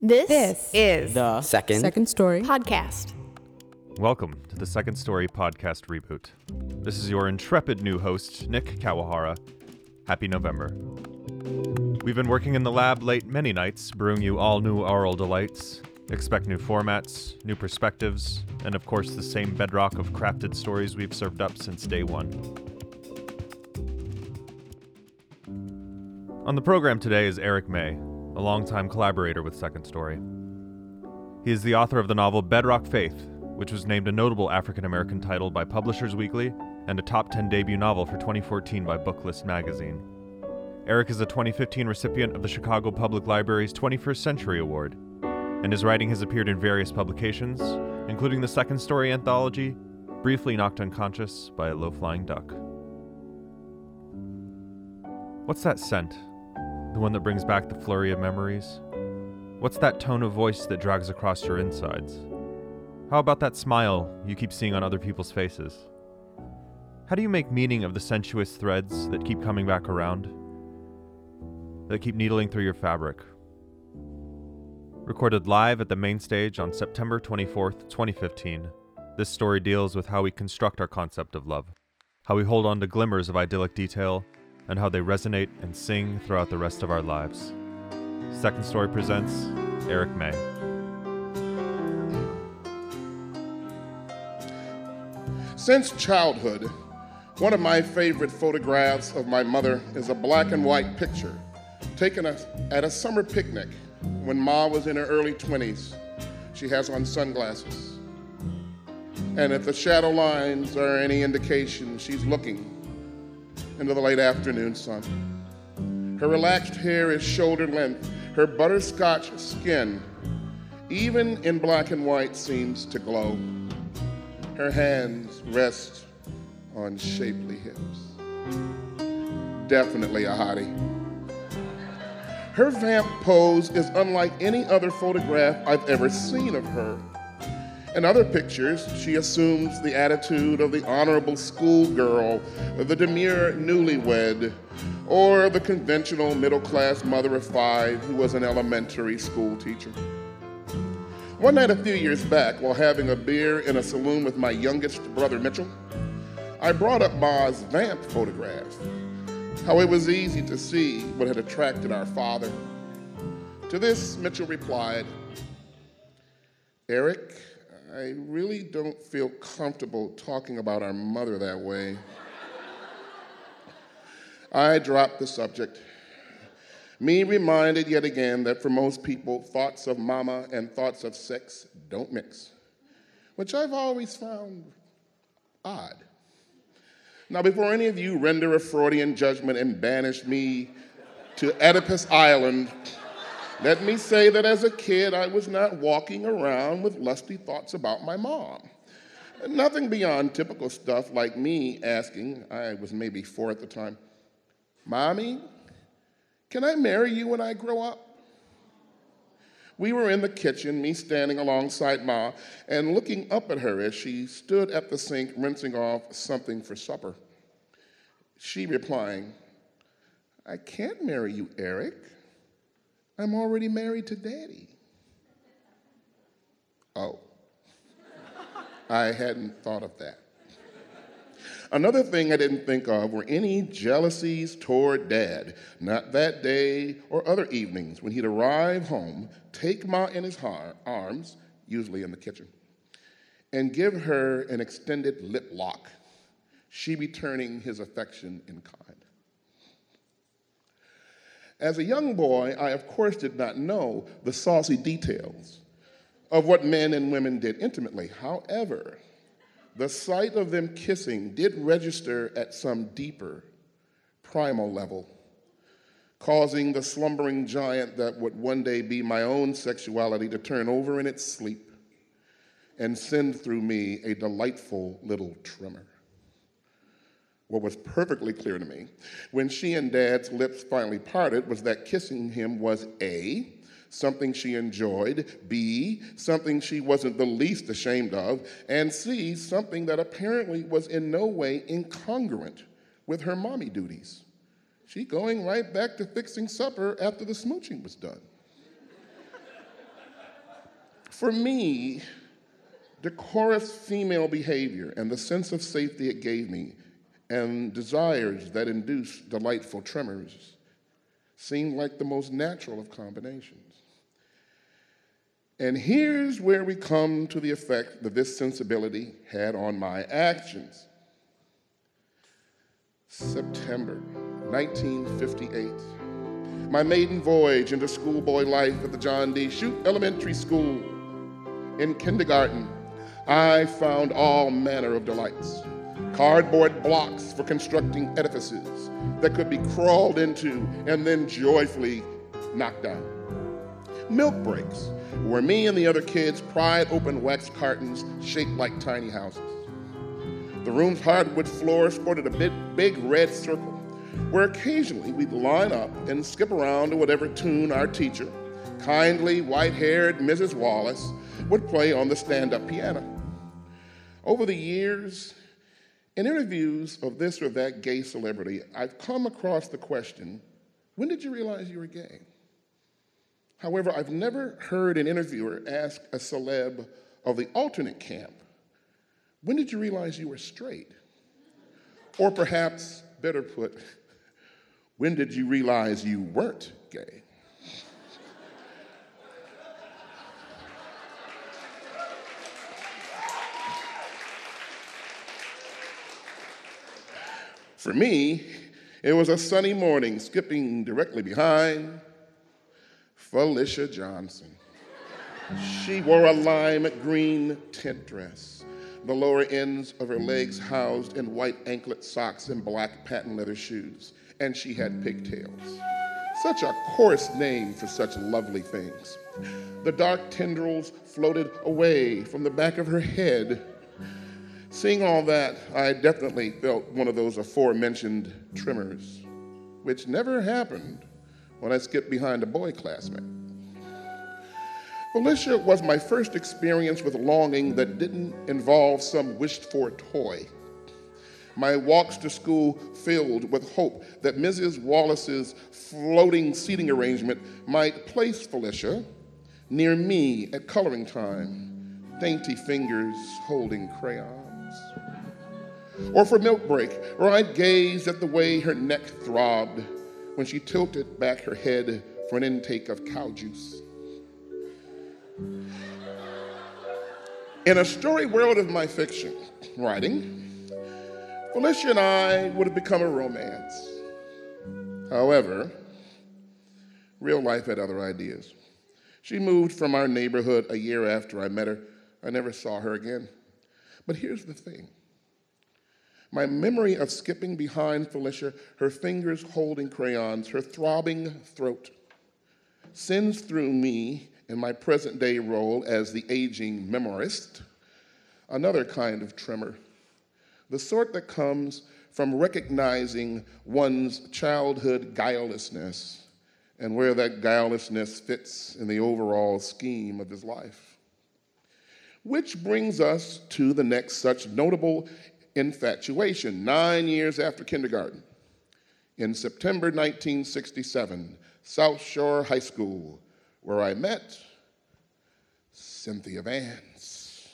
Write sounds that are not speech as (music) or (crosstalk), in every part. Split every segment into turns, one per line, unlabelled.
This,
This
is
The second.
Second story.
podcast.
Welcome to the Second Story podcast reboot. This is your intrepid new host, Nick Kawahara. Happy November. We've been working in the lab late many nights, brewing you all new oral delights. Expect new formats, new perspectives, and of course the same bedrock of crafted stories we've served up since day one. On the program today is Eric May, a longtime collaborator with Second Story. He is the author of the novel Bedrock Faith, which was named a notable African American title by Publishers Weekly and a top 10 debut novel for 2014 by Booklist magazine. Eric is a 2015 recipient of the Chicago Public Library's 21st Century Award, and his writing has appeared in various publications, including the Second Story anthology, Briefly Knocked Unconscious by a Low Flying Duck. What's that scent? The one that brings back the flurry of memories? What's that tone of voice that drags across your insides? How about that smile you keep seeing on other people's faces? How do you make meaning of the sensuous threads that keep coming back around? That keep needling through your fabric? Recorded live at the main stage on September 24th, 2015, this story deals with how we construct our concept of love, how we hold on to glimmers of idyllic detail, and how they resonate and sing throughout the rest of our lives. Second Story presents Eric May.
Since childhood, one of my favorite photographs of my mother is a black and white picture taken at a summer picnic when Ma was in her early 20s. She has on sunglasses. And if the shadow lines are any indication, she's looking into the late afternoon sun. Her relaxed hair is shoulder length. Her butterscotch skin, even in black and white, seems to glow. Her hands rest on shapely hips. Definitely a hottie. Her vamp pose is unlike any other photograph I've ever seen of her. In other pictures, she assumes the attitude of the honorable schoolgirl, the demure newlywed, or the conventional middle class mother of five who was an elementary school teacher. One night a few years back, while having a beer in a saloon with my youngest brother Mitchell, I brought up Ma's vamp photograph. How it was easy to see what had attracted our father. To this, Mitchell replied, Eric, I really don't feel comfortable talking about our mother that way. I dropped the subject. Me reminded yet again that for most people, thoughts of mama and thoughts of sex don't mix, which I've always found odd. Now, before any of you render a Freudian judgment and banish me to Oedipus Island, let me say that as a kid, I was not walking around with lusty thoughts about my mom. Nothing beyond typical stuff like me asking, I was maybe four at the time, Mommy, can I marry you when I grow up? We were in the kitchen, me standing alongside Ma and looking up at her as she stood at the sink rinsing off something for supper. She replying, I can't marry you, Eric. I'm already married to Daddy. Oh, I hadn't thought of that. Another thing I didn't think of were any jealousies toward dad. Not that day or other evenings when he'd arrive home, take Ma in his har- arms, usually in the kitchen, and give her an extended lip lock, she returning his affection in kind. As a young boy, I of course did not know the saucy details of what men and women did intimately. However, the sight of them kissing did register at some deeper, primal level, causing the slumbering giant that would one day be my own sexuality to turn over in its sleep and send through me a delightful little tremor. What was perfectly clear to me when she and Dad's lips finally parted was that kissing him was A, something she enjoyed, B, something she wasn't the least ashamed of, and C, something that apparently was in no way incongruent with her mommy duties. She going right back to fixing supper after the smooching was done. For me, decorous female behavior and the sense of safety it gave me and desires that induce delightful tremors seem like the most natural of combinations. And here's where we come to the effect that this sensibility had on my actions. September 1958. My maiden voyage into schoolboy life at the John D. Shute Elementary School. In kindergarten, I found all manner of delights cardboard blocks for constructing edifices that could be crawled into and then joyfully knocked down. Milk breaks, where me and the other kids pried open wax cartons shaped like tiny houses. The room's hardwood floor sported a big, big red circle, where occasionally we'd line up and skip around to whatever tune our teacher, kindly white haired Mrs. Wallace, would play on the stand up piano. Over the years, in interviews of this or that gay celebrity, I've come across the question when did you realize you were gay? However, I've never heard an interviewer ask a celeb of the alternate camp, when did you realize you were straight? Or perhaps, better put, when did you realize you weren't gay? For me, it was a sunny morning, skipping directly behind Felicia Johnson. She wore a lime green tent dress, the lower ends of her legs housed in white anklet socks and black patent leather shoes, and she had pigtails. Such a coarse name for such lovely things. The dark tendrils floated away from the back of her head Seeing all that, I definitely felt one of those aforementioned tremors, which never happened when I skipped behind a boy classmate. Felicia was my first experience with longing that didn't involve some wished for toy. My walks to school filled with hope that Mrs. Wallace's floating seating arrangement might place Felicia near me at coloring time, dainty fingers holding crayon or for milk break, or I'd gaze at the way her neck throbbed when she tilted back her head for an intake of cow juice. In a story world of my fiction writing, Felicia and I would have become a romance. However, real life had other ideas. She moved from our neighborhood a year after I met her. I never saw her again. But here's the thing my memory of skipping behind Felicia, her fingers holding crayons, her throbbing throat, sends through me in my present day role as the aging memoirist another kind of tremor, the sort that comes from recognizing one's childhood guilelessness and where that guilelessness fits in the overall scheme of his life. Which brings us to the next such notable infatuation, nine years after kindergarten. In September 1967, South Shore High School, where I met Cynthia Vance.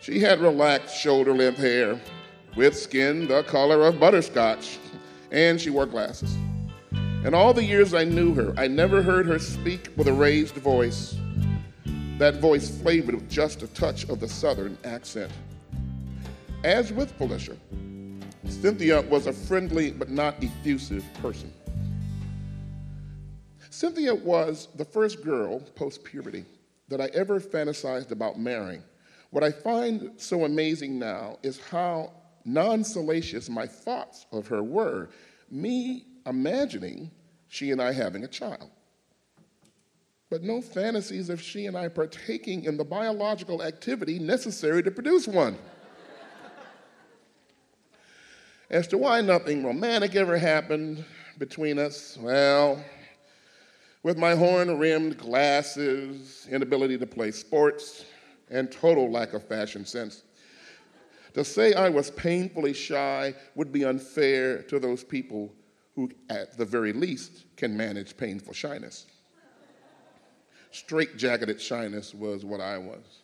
She had relaxed shoulder length hair with skin the color of butterscotch, and she wore glasses. In all the years I knew her, I never heard her speak with a raised voice, that voice flavored with just a touch of the southern accent. As with Felicia, Cynthia was a friendly but not effusive person. Cynthia was the first girl post puberty that I ever fantasized about marrying. What I find so amazing now is how non salacious my thoughts of her were, me imagining she and I having a child. But no fantasies of she and I partaking in the biological activity necessary to produce one. As to why nothing romantic ever happened between us, well, with my horn rimmed glasses, inability to play sports, and total lack of fashion sense, to say I was painfully shy would be unfair to those people who, at the very least, can manage painful shyness. Straitjacketed shyness was what I was.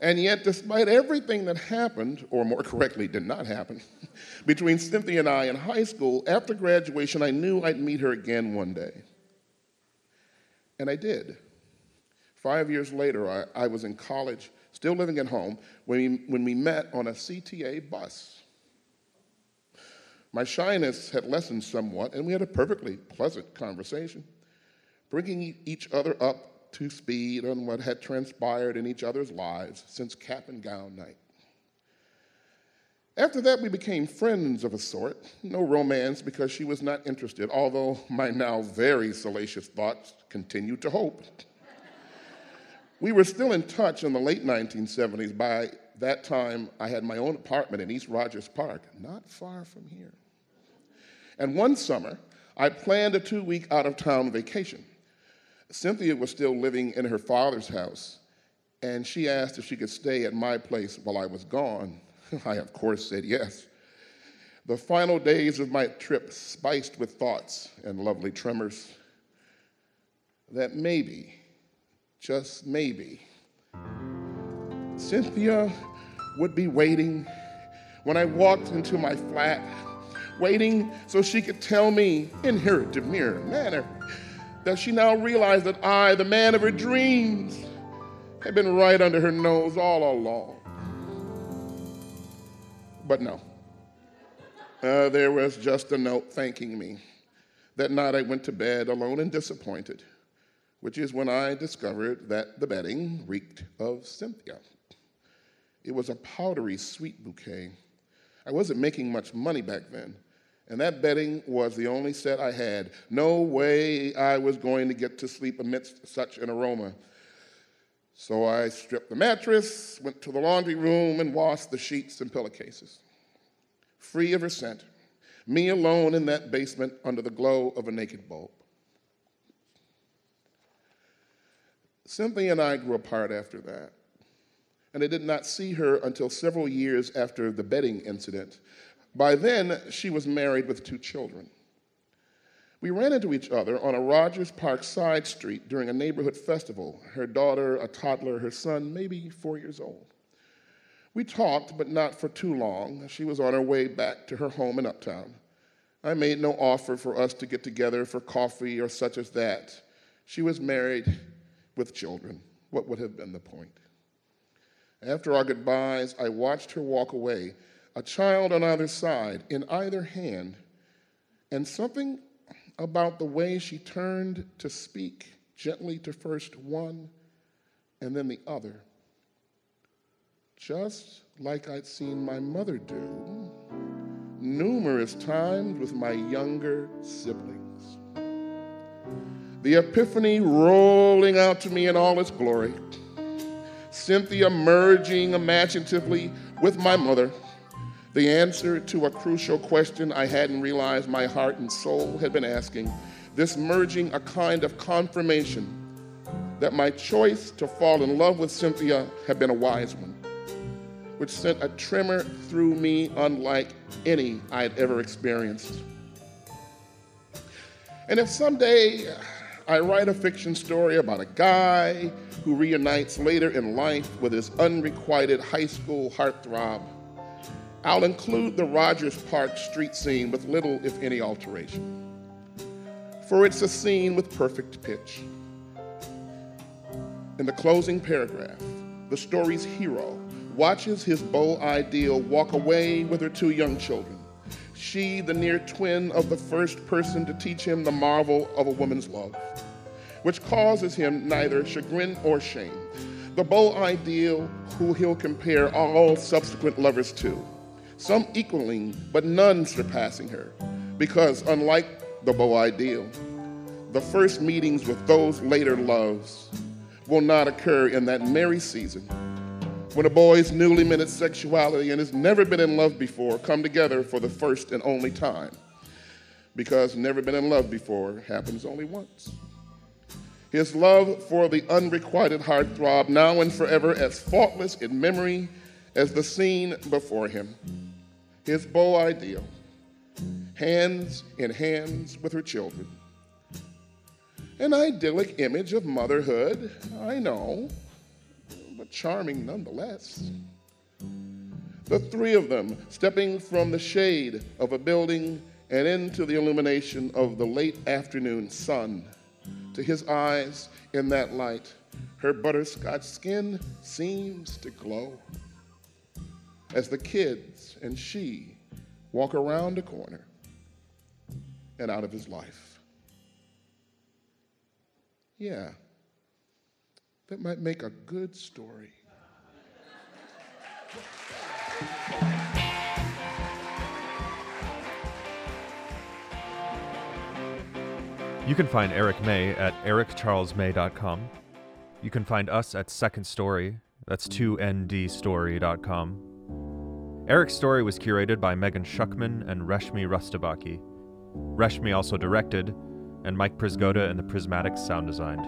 And yet, despite everything that happened, or more correctly, did not happen, (laughs) between Cynthia and I in high school, after graduation, I knew I'd meet her again one day. And I did. Five years later, I, I was in college, still living at home, when we, when we met on a CTA bus. My shyness had lessened somewhat, and we had a perfectly pleasant conversation, bringing each other up to speed on what had transpired in each other's lives since cap and gown night. After that, we became friends of a sort. No romance because she was not interested, although my now very salacious thoughts continued to hope. we were still in touch in the late 1970s. By that time, I had my own apartment in East Rogers Park, not far from here. And one summer, I planned a two week out of town vacation. Cynthia was still living in her father's house, and she asked if she could stay at my place while I was gone. (laughs) I, of course, said yes. The final days of my trip spiced with thoughts and lovely tremors that maybe, just maybe, Cynthia would be waiting when I walked into my flat, waiting so she could tell me in her demure manner that she now realized that I, the man of her dreams, had been right under her nose all along. But no. Uh, there was just a note thanking me. That night I went to bed alone and disappointed, which is when I discovered that the bedding reeked of Cynthia. It was a powdery, sweet bouquet. I wasn't making much money back then, and that bedding was the only set I had. No way I was going to get to sleep amidst such an aroma. So I stripped the mattress, went to the laundry room, and washed the sheets and pillowcases. Free of her scent, me alone in that basement under the glow of a naked bulb. Cynthia and I grew apart after that, and I did not see her until several years after the bedding incident by then, she was married with two children. We ran into each other on a Rogers Park side street during a neighborhood festival. Her daughter, a toddler, her son, maybe four years old. We talked, but not for too long. She was on her way back to her home in Uptown. I made no offer for us to get together for coffee or such as that. She was married with children. What would have been the point? After our goodbyes, I watched her walk away a child on either side, in either hand, and something about the way she turned to speak gently to first one and then the other, just like I'd seen my mother do numerous times with my younger siblings. The epiphany rolling out to me in all its glory. Cynthia merging imaginatively with my mother the answer to a crucial question I hadn't realized my heart and soul had been asking, this merging a kind of confirmation that my choice to fall in love with Cynthia had been a wise one, which sent a tremor through me unlike any I had ever experienced. And if someday I write a fiction story about a guy who reunites later in life with his unrequited high school heartthrob, I'll include the Rogers Park street scene with little, if any, alteration. For it's a scene with perfect pitch. In the closing paragraph, the story's hero watches his beau ideal walk away with her two young children. She, the near twin of the first person to teach him the marvel of a woman's love, which causes him neither chagrin or shame. The beau ideal who he'll compare all subsequent lovers to some equaling, but none surpassing her, because unlike the beau ideal, the first meetings with those later loves will not occur in that merry season when a boy's newly minted sexuality and has never been in love before come together for the first and only time. Because never been in love before happens only once. His love for the unrequited heartthrob, now and forever as faultless in memory as the scene before him his beau ideal, hands in hands with her children. An idyllic image of motherhood, I know, but charming nonetheless. The three of them stepping from the shade of a building and into the illumination of the late afternoon sun. To his eyes, in that light, her butterscotch skin seems to glow. As the kids and she walk around a corner and out of his life. Yeah, that might make a good story.
You can find Eric May at ericcharlesmay.com. You can find us at Second Story, that's 2ndstory.com. Eric's story was curated by Megan Schuckman and Reshmi Rustebakke. Reshmi also directed, and Mike Przygoda and the Prismatics sound designed.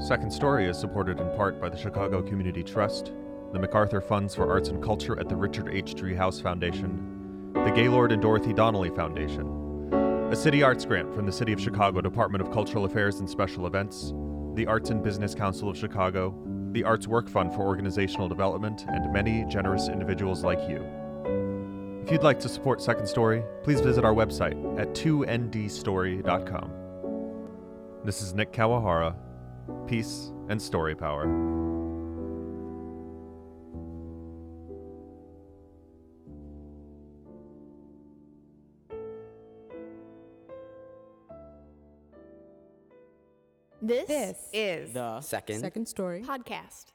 Second Story is supported in part by the Chicago Community Trust, the MacArthur Funds for Arts and Culture at the Richard H. Driehaus Foundation, the Gaylord and Dorothy Donnelly Foundation, a City Arts Grant from the City of Chicago Department of Cultural Affairs and Special Events, the Arts and Business Council of Chicago, the Arts Work Fund for Organizational Development, and many generous individuals like you. If you'd like to support Second Story, please visit our website at 2ndstory.com. This is Nick Kawahara. Peace and story power.
This,
This
is
The
Second.
second story.
podcast.